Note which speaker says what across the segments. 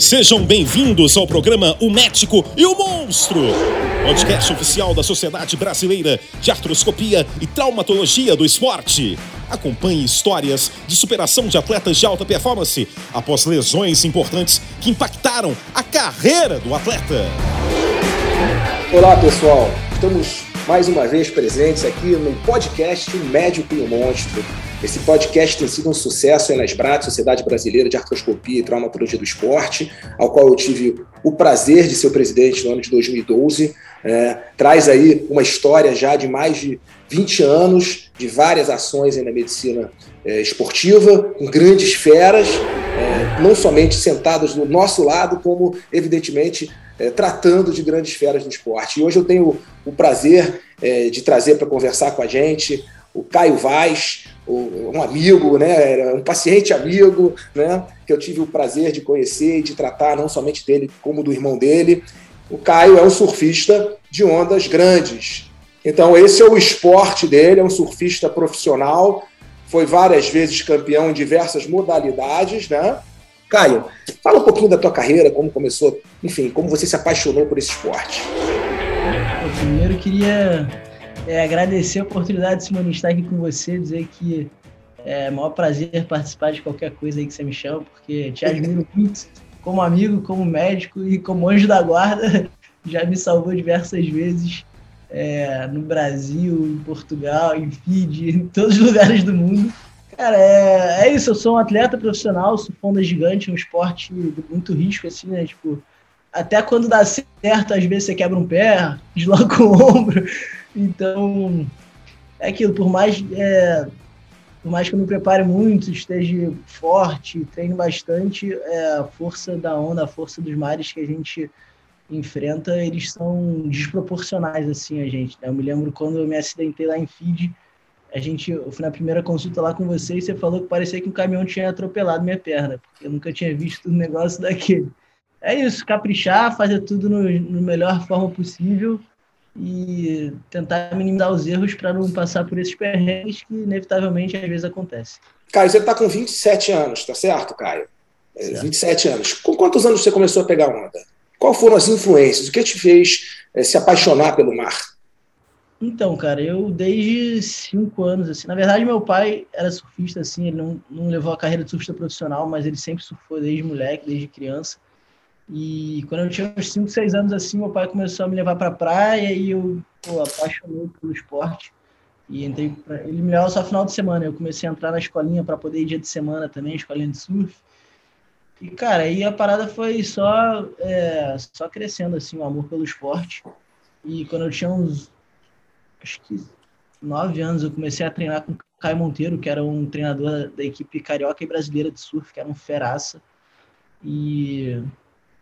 Speaker 1: Sejam bem-vindos ao programa O Médico e o Monstro, podcast oficial da Sociedade Brasileira de Artroscopia e Traumatologia do Esporte. Acompanhe histórias de superação de atletas de alta performance após lesões importantes que impactaram a carreira do atleta.
Speaker 2: Olá, pessoal. Estamos mais uma vez presentes aqui no podcast O Médico e o Monstro. Esse podcast tem sido um sucesso na SBRAT, Sociedade Brasileira de Artroscopia e Traumatologia do Esporte, ao qual eu tive o prazer de ser o presidente no ano de 2012. É, traz aí uma história já de mais de 20 anos de várias ações na medicina é, esportiva, com grandes feras, é, não somente sentadas do nosso lado, como, evidentemente, é, tratando de grandes feras do esporte. E hoje eu tenho o prazer é, de trazer para conversar com a gente o Caio Vaz, um amigo, né, um paciente amigo, né, que eu tive o prazer de conhecer e de tratar não somente dele como do irmão dele. O Caio é um surfista de ondas grandes. Então esse é o esporte dele, é um surfista profissional, foi várias vezes campeão em diversas modalidades, né? Caio, fala um pouquinho da tua carreira, como começou, enfim, como você se apaixonou por esse esporte.
Speaker 3: Eu primeiro queria é, agradecer a oportunidade, Simone, de estar aqui com você, dizer que é maior prazer participar de qualquer coisa aí que você me chama, porque te admiro muito como amigo, como médico e como anjo da guarda. Já me salvou diversas vezes é, no Brasil, em Portugal, em Fiji, em todos os lugares do mundo. Cara, é, é isso, eu sou um atleta profissional, sou fonda gigante, um esporte de muito risco, assim, né? Tipo, até quando dá certo, às vezes você quebra um pé, desloca o ombro. Então, é aquilo, por mais, é, por mais que eu me prepare muito, esteja forte, treine bastante, é, a força da onda, a força dos mares que a gente enfrenta, eles são desproporcionais, assim, a gente. Né? Eu me lembro quando eu me acidentei lá em Fiji, a gente, eu fui na primeira consulta lá com você e você falou que parecia que um caminhão tinha atropelado minha perna, porque eu nunca tinha visto um negócio daquele. É isso, caprichar, fazer tudo no, no melhor forma possível e tentar minimizar os erros para não passar por esses perrengues que inevitavelmente às vezes acontecem.
Speaker 2: Caio, você está com 27 anos, tá certo, Caio? É, certo. 27 anos. Com quantos anos você começou a pegar onda? Quais foram as influências? O que te fez é, se apaixonar pelo mar?
Speaker 3: Então, cara, eu desde cinco anos, assim, na verdade meu pai era surfista, assim, ele não, não levou a carreira de surfista profissional, mas ele sempre surfou desde moleque, desde criança. E quando eu tinha uns 5, 6 anos assim, meu pai começou a me levar para praia e eu pô, apaixonei pelo esporte. E entrei pra... ele me levava só final de semana. Eu comecei a entrar na escolinha para poder ir dia de semana também, escolinha de surf. E cara, aí a parada foi só é, só crescendo assim, o amor pelo esporte. E quando eu tinha uns acho que nove anos, eu comecei a treinar com o Caio Monteiro, que era um treinador da equipe carioca e brasileira de surf, que era um feraça. E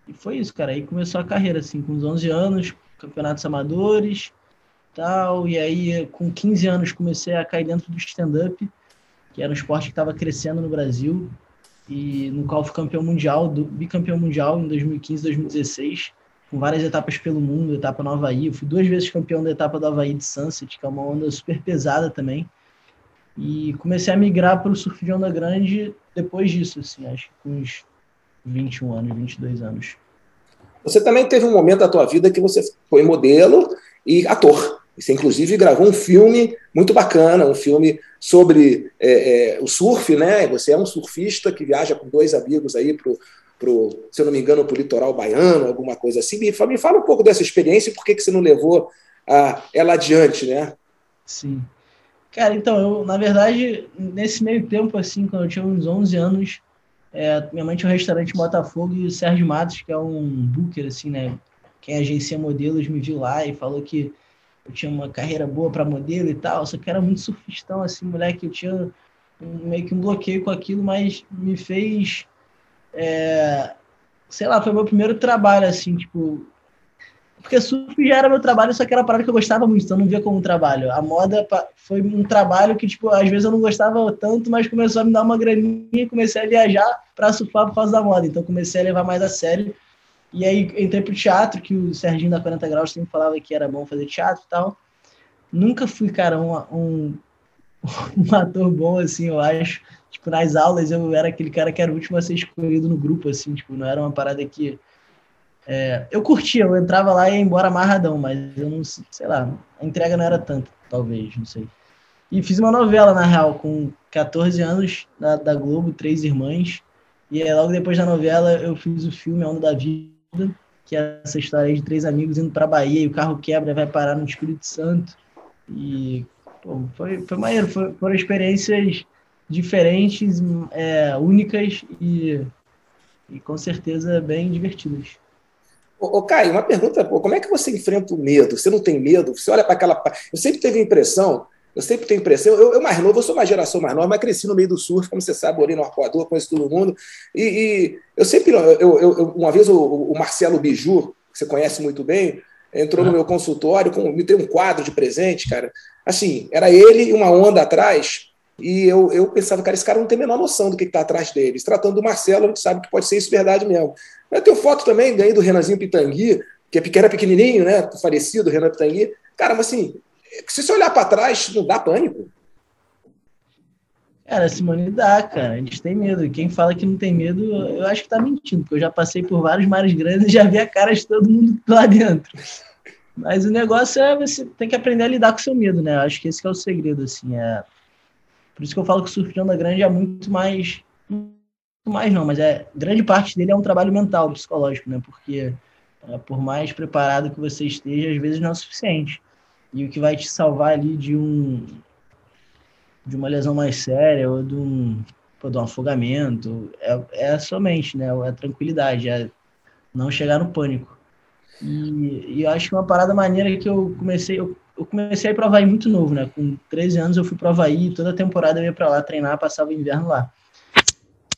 Speaker 3: e foi isso, cara. Aí começou a carreira, assim, com uns 11 anos, campeonatos amadores, tal. E aí, com 15 anos, comecei a cair dentro do stand-up, que era um esporte que estava crescendo no Brasil, e no qual fui campeão mundial, do, bicampeão mundial em 2015 2016, com várias etapas pelo mundo, etapa no Havaí. Eu fui duas vezes campeão da etapa do Havaí de Sunset, que é uma onda super pesada também. E comecei a migrar para o surf de onda grande depois disso, assim, acho que com uns 21 anos, 22 anos.
Speaker 2: Você também teve um momento da tua vida que você foi modelo e ator. Você, inclusive, gravou um filme muito bacana, um filme sobre é, é, o surf, né? Você é um surfista que viaja com dois amigos aí para pro, se eu não me engano, para o litoral baiano, alguma coisa assim. Me, me fala um pouco dessa experiência e por que, que você não levou a, ela adiante, né?
Speaker 3: Sim. Cara, então, eu, na verdade, nesse meio tempo, assim, quando eu tinha uns 11 anos, é, minha mãe tinha um restaurante em Botafogo e o Sérgio Matos, que é um booker, assim, né? Quem agencia modelos me viu lá e falou que eu tinha uma carreira boa para modelo e tal, só que era muito surfistão, assim, moleque, eu tinha meio que um bloqueio com aquilo, mas me fez, é, sei lá, foi meu primeiro trabalho, assim, tipo, porque surf já era meu trabalho, só que era uma parada que eu gostava muito, então eu não via como um trabalho. A moda foi um trabalho que, tipo, às vezes eu não gostava tanto, mas começou a me dar uma graninha e comecei a viajar para surfar por causa da moda. Então comecei a levar mais a sério. E aí entrei pro teatro, que o Serginho da 40 Graus sempre falava que era bom fazer teatro e tal. Nunca fui, cara, um, um, um ator bom, assim, eu acho. tipo, nas aulas eu era aquele cara que era o último a ser escolhido no grupo, assim, tipo, não era uma parada que. É, eu curtia, eu entrava lá e ia embora amarradão, mas eu não sei lá, a entrega não era tanta, talvez, não sei. E fiz uma novela, na real, com 14 anos, da, da Globo, Três Irmãs. E aí, logo depois da novela, eu fiz o filme A Onda da Vida, que é essa história de três amigos indo para Bahia e o carro quebra e vai parar no Espírito Santo. E pô, foi, foi maneiro, foi, foram experiências diferentes, é, únicas e, e com certeza bem divertidas.
Speaker 2: Ô, ô Caio, uma pergunta, pô, como é que você enfrenta o medo? Você não tem medo? Você olha para aquela. Eu sempre tive a impressão eu sempre tenho impressão, eu, eu mais novo, eu sou uma geração mais nova, mas cresci no meio do surf, como você sabe, morei no Arpoador, conheço todo mundo. E, e eu sempre, eu, eu, uma vez o, o, Marcelo Biju, que você conhece muito bem, entrou no meu consultório, com, me deu um quadro de presente, cara. Assim, era ele e uma onda atrás, e eu, eu pensava, cara, esse cara não tem a menor noção do que está atrás dele. Se tratando do Marcelo, a gente sabe que pode ser isso verdade mesmo. Eu tenho foto também, ganhei do Renanzinho Pitangui, que é era pequenininho, né? Falecido, Renan Pitangui. Cara, mas assim, se você olhar para trás, não dá pânico.
Speaker 3: Cara, Simone dá, cara. A gente tem medo. Quem fala que não tem medo, eu acho que tá mentindo, porque eu já passei por vários mares grandes e já vi a cara de todo mundo lá dentro. Mas o negócio é você tem que aprender a lidar com o seu medo, né? Eu acho que esse que é o segredo, assim. É... Por isso que eu falo que o surf de onda grande é muito mais. Muito mais não, mas é grande parte dele é um trabalho mental, psicológico, né? Porque é, por mais preparado que você esteja, às vezes não é o suficiente. E o que vai te salvar ali de um de uma lesão mais séria ou de um, pô, de um afogamento é, é a sua mente, né? É a tranquilidade, é não chegar no pânico. E, e eu acho que uma parada maneira que eu comecei, eu, eu comecei a ir para Havaí muito novo, né? Com 13 anos eu fui para Havaí, toda temporada eu ia para lá treinar, passava o inverno lá.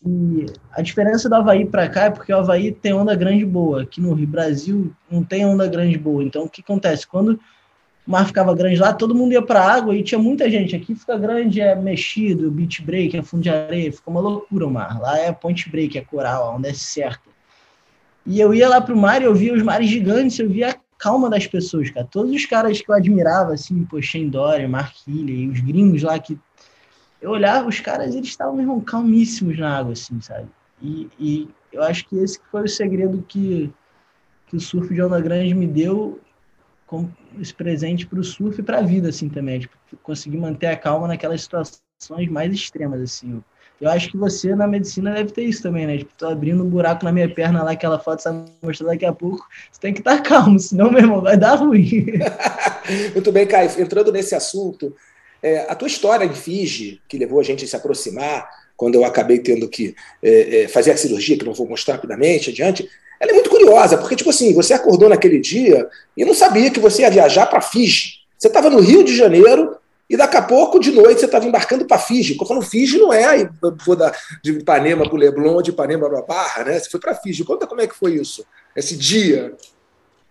Speaker 3: E a diferença do Havaí para cá é porque o Havaí tem onda grande boa. Aqui no Rio Brasil não tem onda grande boa. Então o que acontece? Quando o mar ficava grande lá, todo mundo ia para a água e tinha muita gente. Aqui fica grande, é mexido, beach break, é fundo de areia, fica uma loucura o mar. Lá é point break, é coral, onde é certo. E eu ia lá pro mar e eu via os mares gigantes, eu via a calma das pessoas, cara. Todos os caras que eu admirava, assim, pô, Dorian, Mark Healy, os gringos lá que... Eu olhava, os caras, eles estavam, mesmo calmíssimos na água, assim, sabe? E, e eu acho que esse foi o segredo que, que o surf de onda grande me deu como esse presente para o surf e para a vida, assim, também. Tipo, conseguir manter a calma naquelas situações mais extremas, assim. Eu acho que você, na medicina, deve ter isso também, né? Tipo, tô abrindo um buraco na minha perna lá, aquela foto você vai mostrar daqui a pouco. Você tem que estar tá calmo, senão, meu irmão, vai dar ruim.
Speaker 2: Muito bem, Caio. Entrando nesse assunto, é, a tua história em Fiji, que levou a gente a se aproximar, quando eu acabei tendo que é, é, fazer a cirurgia, que não vou mostrar rapidamente adiante, ela é muito curiosa, porque, tipo assim, você acordou naquele dia e não sabia que você ia viajar para Fiji. Você estava no Rio de Janeiro e daqui a pouco, de noite, você estava embarcando para Fiji. Eu falo Fiji, não é vou da, de Ipanema para o Leblon, de Ipanema para Barra, né? Você foi para Fiji. Conta como é que foi isso, esse dia.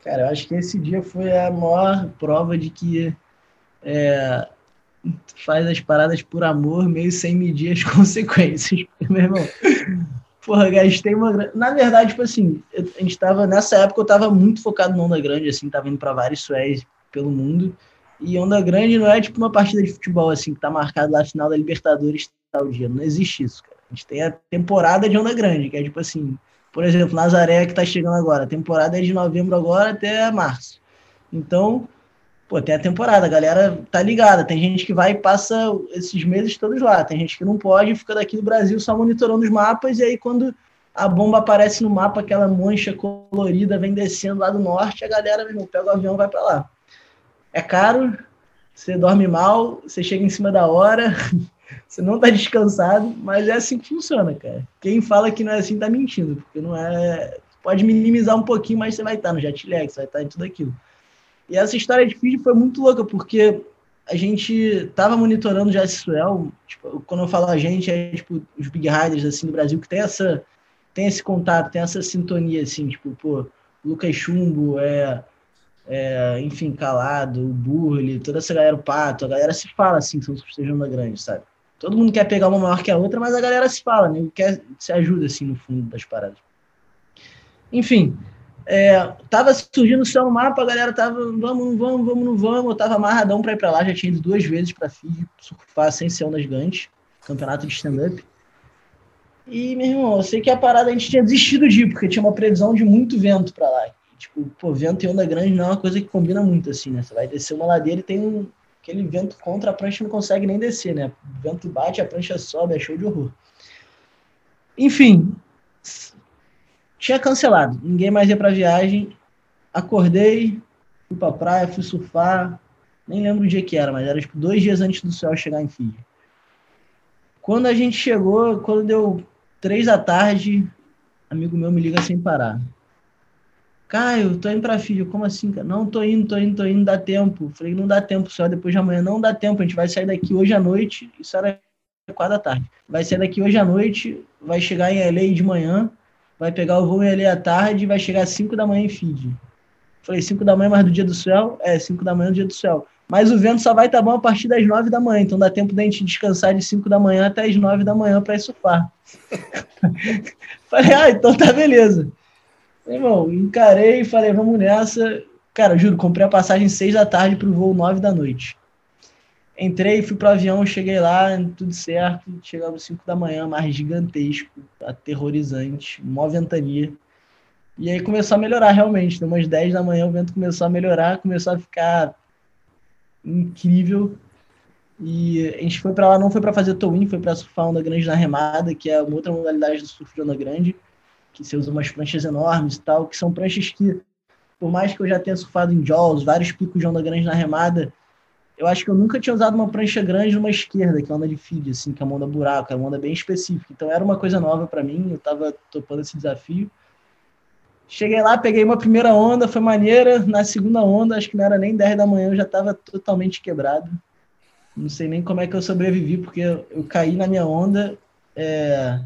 Speaker 3: Cara, eu acho que esse dia foi a maior prova de que é, faz as paradas por amor, meio sem medir as consequências. Meu irmão, porra, gastei uma Na verdade, tipo assim, a gente tava. Nessa época eu tava muito focado no Onda Grande, assim, tava indo para vários suéis pelo mundo. E Onda Grande não é tipo uma partida de futebol, assim, que tá marcado lá final da Libertadores tal dia. Não existe isso, cara. A gente tem a temporada de Onda Grande, que é tipo assim, por exemplo, Nazaré que tá chegando agora. A temporada é de novembro agora até março. Então, pô, tem a temporada, a galera tá ligada. Tem gente que vai e passa esses meses todos lá. Tem gente que não pode, fica daqui do Brasil só monitorando os mapas, e aí quando a bomba aparece no mapa, aquela mancha colorida vem descendo lá do norte, a galera, meu irmão, pega o avião e vai para lá. É caro, você dorme mal, você chega em cima da hora, você não tá descansado, mas é assim que funciona, cara. Quem fala que não é assim tá mentindo, porque não é. Pode minimizar um pouquinho, mas você vai estar no jet lag, você vai estar em tudo aquilo. E essa história de Fiji foi muito louca, porque a gente estava monitorando já esse Suel, tipo, quando eu falo a gente, é tipo os big riders assim do Brasil que tem essa tem esse contato, tem essa sintonia assim, tipo, pô, Lucas Chumbo, é, é enfim, Calado, o Burle, toda essa galera, o Pato, a galera se fala assim, são surfistas onda grande, sabe? Todo mundo quer pegar uma maior que a outra, mas a galera se fala, né? Quer se ajuda assim no fundo das paradas. Enfim, é, tava surgindo o céu no mapa, a galera tava, vamos, vamos, vamos, não vamos. Eu tava amarradão para ir para lá, já tinha ido duas vezes para Fiji surfar sem ser ondas gigantes, campeonato de stand-up. E, meu irmão, eu sei que a parada a gente tinha desistido de ir, porque tinha uma previsão de muito vento para lá. Tipo, pô, vento e onda grande não é uma coisa que combina muito, assim, né? Você vai descer uma ladeira e tem um, aquele vento contra a prancha não consegue nem descer, né? O vento bate, a prancha sobe, é show de horror. Enfim, tinha cancelado. Ninguém mais ia pra viagem. Acordei, fui pra praia, fui surfar. Nem lembro o dia que era, mas era tipo dois dias antes do céu chegar em Fiji. Quando a gente chegou, quando deu três da tarde, amigo meu me liga sem parar. Caio, tô indo pra Fiji. Como assim, cara? Não, tô indo, tô indo, tô indo, dá tempo. Falei, não dá tempo, só depois de amanhã. Não dá tempo, a gente vai sair daqui hoje à noite. Isso era quatro da tarde. Vai sair daqui hoje à noite, vai chegar em LA de manhã, vai pegar o voo em LA à tarde e vai chegar às 5 da manhã em Fiji. Falei, 5 da manhã mais do dia do céu? É, 5 da manhã do dia do céu. Mas o vento só vai estar tá bom a partir das 9 da manhã, então dá tempo da gente descansar de 5 da manhã até as 9 da manhã para ir surfar. falei, ah, então tá beleza. Irmão, encarei e falei, vamos nessa. Cara, juro, comprei a passagem 6 da tarde pro voo 9 da noite. Entrei, fui pro avião, cheguei lá, tudo certo. Chegamos 5 da manhã, mar gigantesco, aterrorizante, mó ventania. E aí começou a melhorar realmente. Umas 10 da manhã, o vento começou a melhorar, começou a ficar incrível. E a gente foi para lá, não foi para fazer towing, foi para surfar onda grande na remada, que é uma outra modalidade do surf de onda grande, que você usa umas pranchas enormes e tal, que são pranchas que, por mais que eu já tenha surfado em Jaws, vários picos de onda grande na remada, eu acho que eu nunca tinha usado uma prancha grande numa esquerda, que é onda de feed, assim, que é uma onda buraco, é uma onda bem específica. Então era uma coisa nova para mim, eu estava topando esse desafio. Cheguei lá, peguei uma primeira onda, foi maneira. Na segunda onda, acho que não era nem 10 da manhã, eu já estava totalmente quebrado. Não sei nem como é que eu sobrevivi, porque eu, eu caí na minha onda. É...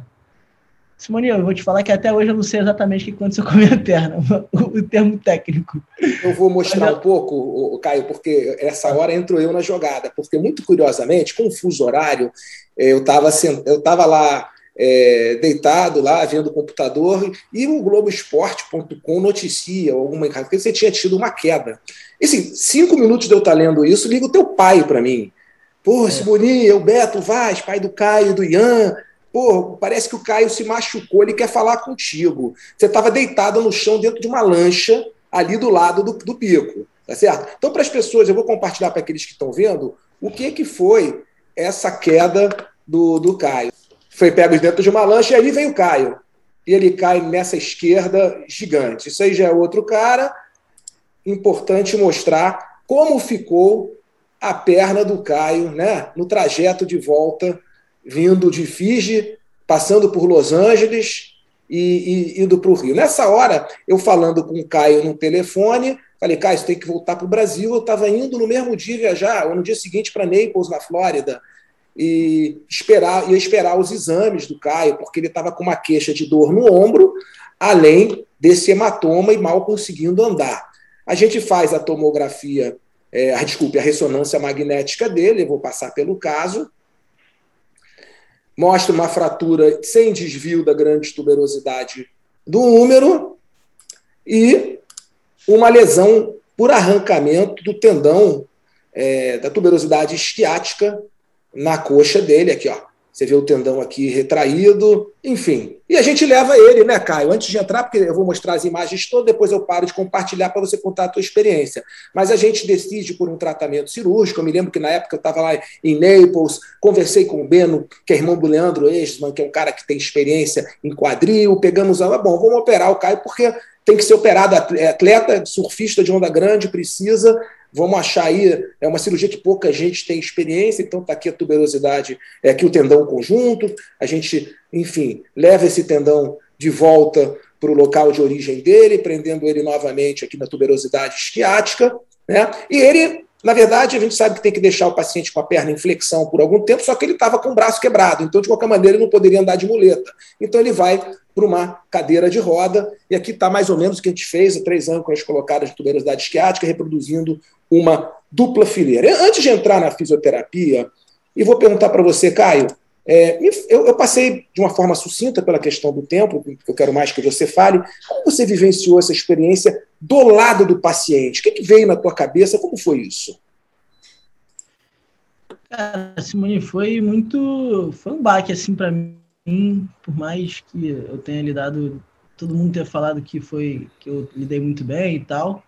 Speaker 3: Simone, eu vou te falar que até hoje eu não sei exatamente o que aconteceu com a minha perna, o, o termo técnico.
Speaker 2: Eu vou mostrar um pouco, Caio, porque essa hora entro eu na jogada, porque muito curiosamente, com o fuso horário, eu estava eu tava lá é, deitado lá, vendo o computador, e o Globoesporte.com noticia alguma coisa, que você tinha tido uma queda. E assim, cinco minutos de eu estar lendo isso, liga o teu pai para mim. Pô, é. Simone, o Beto Vaz, pai do Caio, do Ian, Pô, parece que o Caio se machucou, ele quer falar contigo. Você estava deitado no chão dentro de uma lancha ali do lado do, do pico, tá certo? Então, para as pessoas, eu vou compartilhar para aqueles que estão vendo o que, que foi essa queda do, do Caio. Foi pego dentro de uma lancha e ali vem o Caio. E ele cai nessa esquerda gigante. Isso aí já é outro cara. Importante mostrar como ficou a perna do Caio né, no trajeto de volta vindo de Fiji, passando por Los Angeles e, e indo para o Rio. Nessa hora, eu falando com o Caio no telefone, falei, Caio, você tem que voltar para o Brasil. Eu estava indo no mesmo dia viajar, ou no dia seguinte para Naples, na Flórida, e esperar, ia esperar os exames do Caio, porque ele estava com uma queixa de dor no ombro, além desse hematoma e mal conseguindo andar. A gente faz a tomografia, é, desculpe, a ressonância magnética dele, eu vou passar pelo caso, mostra uma fratura sem desvio da grande tuberosidade do úmero e uma lesão por arrancamento do tendão é, da tuberosidade esquiática na coxa dele, aqui, ó. Você vê o tendão aqui retraído, enfim. E a gente leva ele, né, Caio? Antes de entrar, porque eu vou mostrar as imagens todas, depois eu paro de compartilhar para você contar a tua experiência. Mas a gente decide por um tratamento cirúrgico. Eu me lembro que na época eu estava lá em Naples, conversei com o Beno, que é irmão do Leandro Eisman, que é um cara que tem experiência em quadril. Pegamos, ah, bom, vamos operar o Caio, porque tem que ser operado. Atleta, surfista de onda grande, precisa Vamos achar aí, é uma cirurgia que pouca gente tem experiência, então está aqui a tuberosidade, é aqui o tendão conjunto, a gente, enfim, leva esse tendão de volta para o local de origem dele, prendendo ele novamente aqui na tuberosidade esquiática, né? E ele, na verdade, a gente sabe que tem que deixar o paciente com a perna em flexão por algum tempo, só que ele estava com o braço quebrado, então de qualquer maneira ele não poderia andar de muleta. Então ele vai para uma cadeira de roda, e aqui está mais ou menos o que a gente fez, três âncoras colocadas de tuberosidade esquiática, reproduzindo uma dupla fileira. Antes de entrar na fisioterapia, e vou perguntar para você, Caio, é, eu, eu, passei de uma forma sucinta pela questão do tempo, que eu quero mais que você fale. Como você vivenciou essa experiência do lado do paciente? O que, que veio na tua cabeça? Como foi isso?
Speaker 3: Cara, Simone, foi muito. Foi um baque, assim, para mim, por mais que eu tenha lidado, todo mundo ter falado que foi que eu lidei muito bem e tal,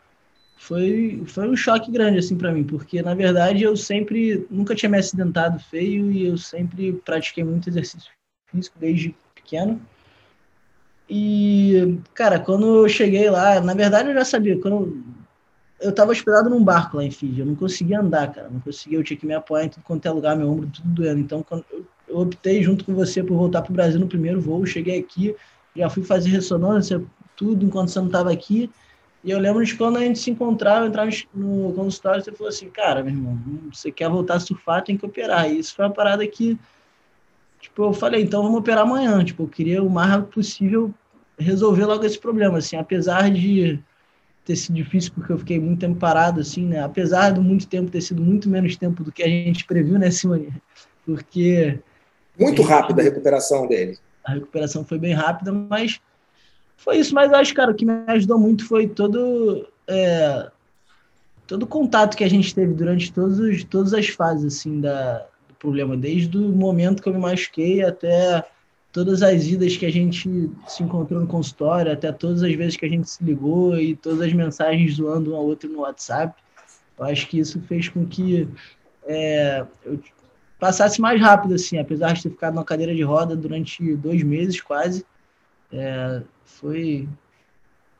Speaker 3: foi, foi um choque grande assim para mim, porque na verdade eu sempre nunca tinha me acidentado feio e eu sempre pratiquei muito exercício físico desde pequeno. E, cara, quando eu cheguei lá, na verdade eu já sabia, quando eu tava hospedado num barco lá em Fiji, eu não conseguia andar, cara, não conseguia, eu tinha que me apoiar em tudo quanto é lugar, meu ombro tudo doendo. Então, quando eu, optei junto com você por voltar pro Brasil no primeiro voo, cheguei aqui, já fui fazer ressonância, tudo enquanto você não tava aqui. E eu lembro de quando a gente se encontrava, eu entrava no consultório, você falou assim, cara, meu irmão, você quer voltar a surfar, tem que operar. E isso foi uma parada que Tipo, eu falei, então vamos operar amanhã. Tipo, eu queria o mais rápido possível resolver logo esse problema, assim, apesar de ter sido difícil porque eu fiquei muito tempo parado, assim, né? Apesar do muito tempo ter sido muito menos tempo do que a gente previu, né, Simone? Porque
Speaker 2: muito rápida a recuperação dele.
Speaker 3: A recuperação foi bem rápida, mas foi isso. Mas acho, cara, o que me ajudou muito foi todo é, todo o contato que a gente teve durante todos os, todas as fases, assim, da, problema, desde o momento que eu me machuquei até todas as idas que a gente se encontrou no consultório, até todas as vezes que a gente se ligou e todas as mensagens zoando um ao outro no WhatsApp. Eu acho que isso fez com que é, eu passasse mais rápido, assim, apesar de ter ficado na cadeira de roda durante dois meses quase. É, foi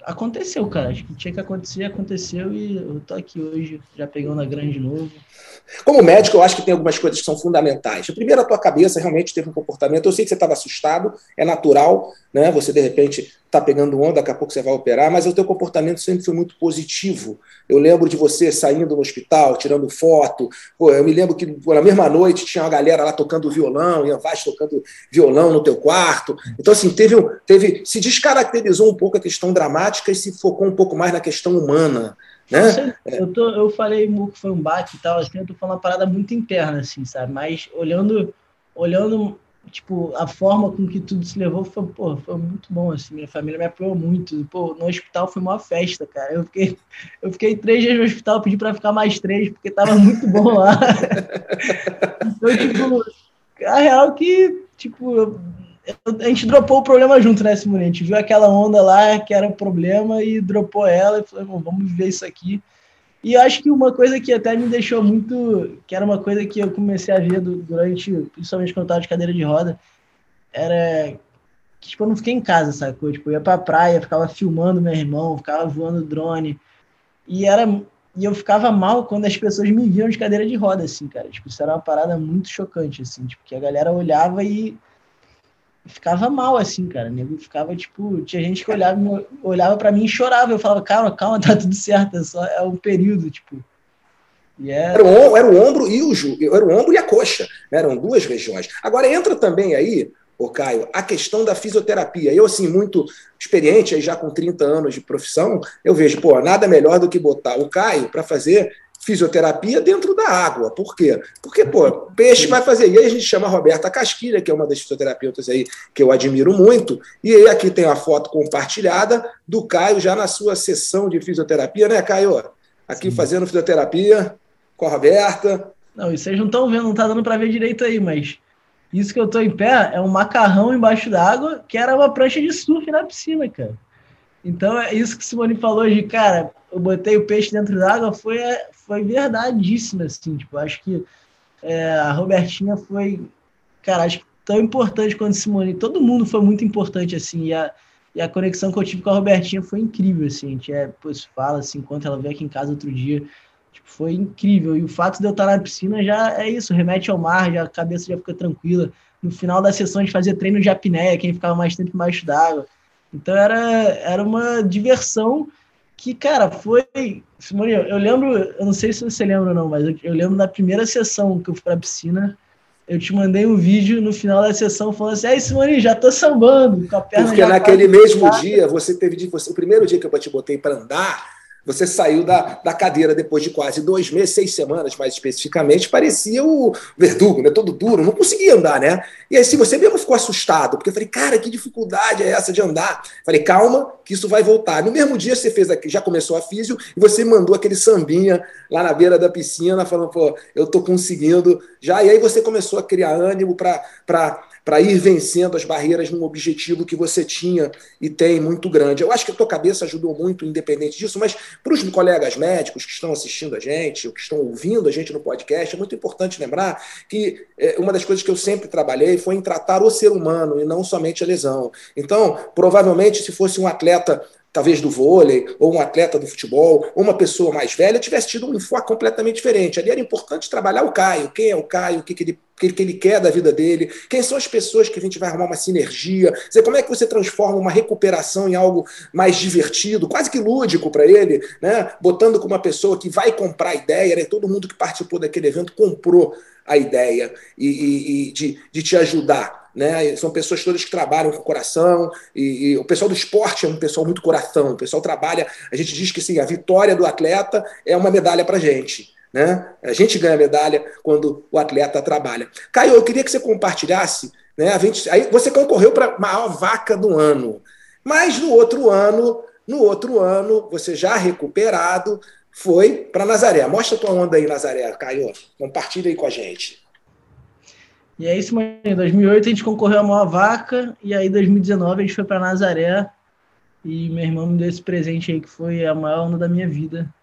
Speaker 3: aconteceu, cara. Acho que tinha que acontecer, aconteceu e eu tô aqui hoje, já pegando a grande de novo.
Speaker 2: Como médico, eu acho que tem algumas coisas que são fundamentais. Primeiro, a tua cabeça realmente teve um comportamento. Eu sei que você estava assustado, é natural, né? Você de repente está pegando onda, daqui a pouco você vai operar, mas o teu comportamento sempre foi muito positivo. Eu lembro de você saindo no hospital, tirando foto. Pô, eu me lembro que na mesma noite tinha uma galera lá tocando violão, Ian Vaz tocando violão no teu quarto. Então, assim, teve, teve, se descaracterizou um pouco a questão dramática e se focou um pouco mais na questão humana. Né?
Speaker 3: Eu, tô, eu falei que foi um bate e tal, assim, eu tô falando uma parada muito interna, assim, sabe? Mas olhando, olhando tipo, a forma com que tudo se levou foi, pô, foi muito bom, assim, minha família me apoiou muito, pô, no hospital foi uma festa, cara, eu fiquei, eu fiquei três dias no hospital, pedi para ficar mais três, porque tava muito bom lá, então, tipo, a real que, tipo, a gente dropou o problema junto, né, Simone, a gente viu aquela onda lá que era o problema e dropou ela e falou, vamos ver isso aqui, e eu acho que uma coisa que até me deixou muito. que era uma coisa que eu comecei a ver durante. principalmente quando eu estava de cadeira de roda, era que tipo, eu não fiquei em casa, sacou? Tipo, eu ia pra praia, ficava filmando meu irmão, ficava voando drone. E era. E eu ficava mal quando as pessoas me viam de cadeira de roda, assim, cara. Tipo, isso era uma parada muito chocante, assim, tipo, que a galera olhava e ficava mal, assim, cara. nego ficava, tipo, tinha gente que olhava, olhava para mim e chorava. Eu falava, calma, calma, tá tudo certo, é só é um período, tipo.
Speaker 2: Yeah. Era, o, era o ombro e o era o ombro e a coxa, né? eram duas regiões. Agora entra também aí, o Caio, a questão da fisioterapia. Eu, assim, muito experiente, já com 30 anos de profissão, eu vejo, pô, nada melhor do que botar o Caio para fazer fisioterapia dentro da água. Por quê? Porque, pô, peixe vai fazer. E aí a gente chama a Roberta Casquilha, que é uma das fisioterapeutas aí que eu admiro muito. E aí aqui tem a foto compartilhada do Caio já na sua sessão de fisioterapia, né, Caio? Aqui Sim. fazendo fisioterapia com a Roberta.
Speaker 3: Não, e vocês não estão vendo, não está dando para ver direito aí, mas isso que eu estou em pé é um macarrão embaixo d'água, que era uma prancha de surf na piscina, cara. Então, é isso que o Simone falou de, cara, eu botei o peixe dentro d'água, foi, foi verdadíssimo, assim, tipo, acho que é, a Robertinha foi, cara, acho que tão importante quanto Simone, todo mundo foi muito importante, assim, e a, e a conexão que eu tive com a Robertinha foi incrível, assim, a gente é, depois fala, assim, enquanto ela veio aqui em casa outro dia, tipo, foi incrível, e o fato de eu estar na piscina já é isso, remete ao mar, já a cabeça já fica tranquila, no final da sessão a gente fazia treino de apneia, quem ficava mais tempo embaixo d'água, então era, era uma diversão que, cara, foi. Simone, eu lembro, eu não sei se você lembra ou não, mas eu, eu lembro da primeira sessão que eu fui pra piscina. Eu te mandei um vídeo no final da sessão falando assim: aí, Simone, já tô sambando,
Speaker 2: com a perna Porque naquele mesmo dia, você teve você, o primeiro dia que eu te botei para andar, você saiu da, da cadeira depois de quase dois meses, seis semanas mais especificamente, parecia o verdugo, né? todo duro, não conseguia andar, né? E aí, se você mesmo ficou assustado, porque eu falei, cara, que dificuldade é essa de andar? Falei, calma, que isso vai voltar. No mesmo dia você fez aqui, já começou a físio, e você mandou aquele sambinha lá na beira da piscina, falando, pô, eu tô conseguindo já. E aí você começou a criar ânimo para para ir vencendo as barreiras num objetivo que você tinha e tem muito grande. Eu acho que a tua cabeça ajudou muito, independente disso, mas para os colegas médicos que estão assistindo a gente, ou que estão ouvindo a gente no podcast, é muito importante lembrar que é, uma das coisas que eu sempre trabalhei foi em tratar o ser humano e não somente a lesão. Então, provavelmente, se fosse um atleta talvez do vôlei, ou um atleta do futebol, ou uma pessoa mais velha, tivesse tido um enfoque completamente diferente. Ali era importante trabalhar o Caio, quem é o Caio, o que, que, ele, que, que ele quer da vida dele, quem são as pessoas que a gente vai arrumar uma sinergia, dizer, como é que você transforma uma recuperação em algo mais divertido, quase que lúdico para ele, né? botando com uma pessoa que vai comprar a ideia, né? todo mundo que participou daquele evento comprou a ideia e, e, e de, de te ajudar né? São pessoas todas que trabalham com coração, e, e, o pessoal do esporte é um pessoal muito coração, o pessoal trabalha, a gente diz que sim, a vitória do atleta é uma medalha para gente. Né? A gente ganha medalha quando o atleta trabalha. Caio, eu queria que você compartilhasse, né? A gente, aí você concorreu para a maior vaca do ano, mas no outro ano, no outro ano, você já recuperado, foi para Nazaré. Mostra tua onda aí, Nazaré, Caio. Compartilha aí com a gente.
Speaker 3: E é isso, mano. Em 2008 a gente concorreu a maior vaca, e aí em 2019 a gente foi para Nazaré. E meu irmão me deu esse presente aí, que foi a maior onda da minha vida.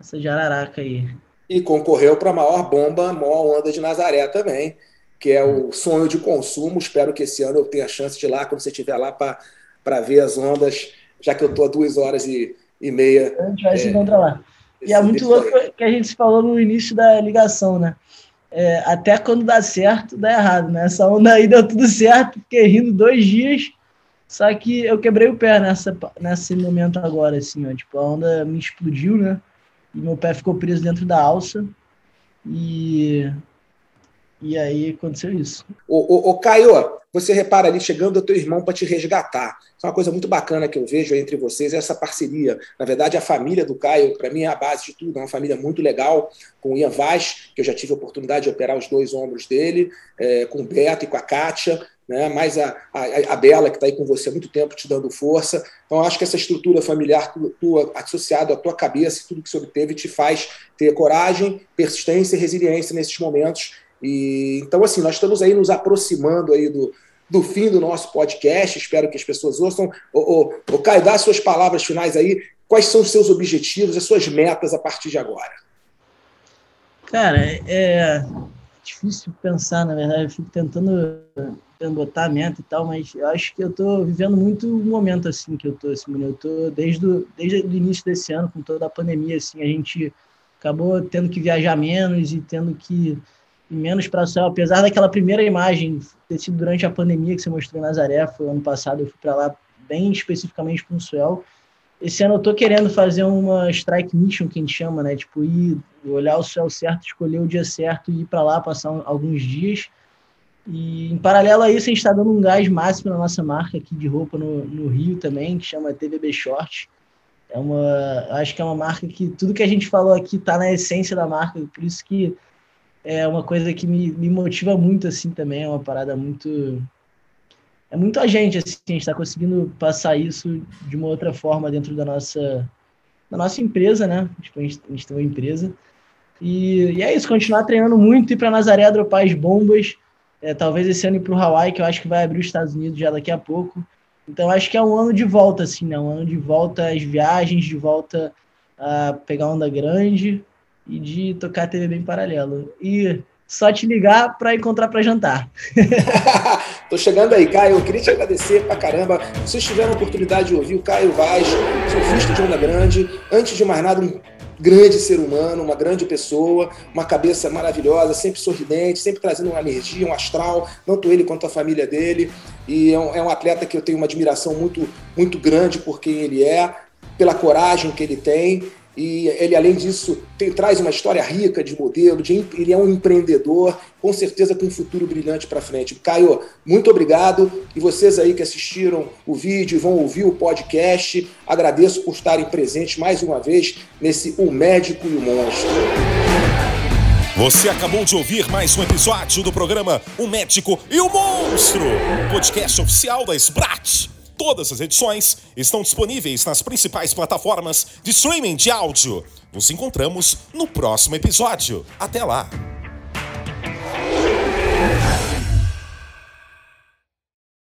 Speaker 3: Essa jararaca aí.
Speaker 2: E concorreu para a maior bomba, a maior onda de Nazaré também, que é o sonho de consumo. Espero que esse ano eu tenha a chance de ir lá, quando você estiver lá, para ver as ondas, já que eu estou a duas horas e, e meia.
Speaker 3: A gente vai é, se encontrar lá. E é muito louco que a gente se falou no início da ligação, né? É, até quando dá certo, dá errado, né? Essa onda aí deu tudo certo, fiquei rindo dois dias, só que eu quebrei o pé nessa, nesse momento agora, assim, ó. Tipo, a onda me explodiu, né? E meu pé ficou preso dentro da alça. E e aí aconteceu isso.
Speaker 2: O, o Caio, você repara ali chegando o teu irmão para te resgatar. Isso é uma coisa muito bacana que eu vejo entre vocês, essa parceria. Na verdade, a família do Caio, para mim, é a base de tudo. É uma família muito legal, com o Ian Vaz, que eu já tive a oportunidade de operar os dois ombros dele, é, com o Beto e com a Kátia, né? mais a, a, a Bela, que está aí com você há muito tempo te dando força. Então, acho que essa estrutura familiar tua, associada à tua cabeça e tudo que você obteve te faz ter coragem, persistência e resiliência nesses momentos e, então, assim, nós estamos aí nos aproximando aí do, do fim do nosso podcast. Espero que as pessoas ouçam. Ô, ô, ô Caio, dá suas palavras finais aí. Quais são os seus objetivos, as suas metas a partir de agora?
Speaker 3: Cara, é difícil pensar, na verdade. Eu fico tentando botar a meta e tal, mas eu acho que eu estou vivendo muito o momento assim que eu estou, assim, eu tô desde o, desde o início desse ano, com toda a pandemia, assim, a gente acabou tendo que viajar menos e tendo que menos para o céu, apesar daquela primeira imagem ter sido durante a pandemia que você mostrou em Nazaré, foi ano passado, eu fui para lá bem especificamente para o Suel. Esse ano eu tô querendo fazer uma strike mission, que a gente chama, né? Tipo, ir olhar o céu certo, escolher o dia certo e ir para lá passar alguns dias. E em paralelo a isso, a gente está dando um gás máximo na nossa marca aqui de roupa no, no Rio também, que chama TVB Short. É uma, acho que é uma marca que tudo que a gente falou aqui está na essência da marca, por isso que é uma coisa que me, me motiva muito, assim, também, é uma parada muito... É muito a gente, assim, a gente está conseguindo passar isso de uma outra forma dentro da nossa, da nossa empresa, né? Tipo, a gente, a gente tem uma empresa. E, e é isso, continuar treinando muito, ir para Nazaré dropar as bombas, é, talvez esse ano ir para o Hawaii, que eu acho que vai abrir os Estados Unidos já daqui a pouco. Então, acho que é um ano de volta, assim, né? Um ano de volta às viagens, de volta a pegar onda grande e de tocar TV bem paralelo. E só te ligar para encontrar para jantar.
Speaker 2: Tô chegando aí, Caio. Eu queria te agradecer pra caramba. Se vocês tiveram a oportunidade de ouvir o Caio Vaz, surfista de onda grande, antes de mais nada, um grande ser humano, uma grande pessoa, uma cabeça maravilhosa, sempre sorridente, sempre trazendo uma energia, um astral, tanto ele quanto a família dele. E é um, é um atleta que eu tenho uma admiração muito, muito grande por quem ele é, pela coragem que ele tem e ele, além disso, tem, traz uma história rica de modelo, de, ele é um empreendedor, com certeza com um futuro brilhante para frente. Caio, muito obrigado. E vocês aí que assistiram o vídeo e vão ouvir o podcast, agradeço por estarem presentes mais uma vez nesse O Médico e o Monstro.
Speaker 1: Você acabou de ouvir mais um episódio do programa O Médico e o Monstro, podcast oficial da Sbrat. Todas as edições estão disponíveis nas principais plataformas de streaming de áudio. Nos encontramos no próximo episódio. Até lá!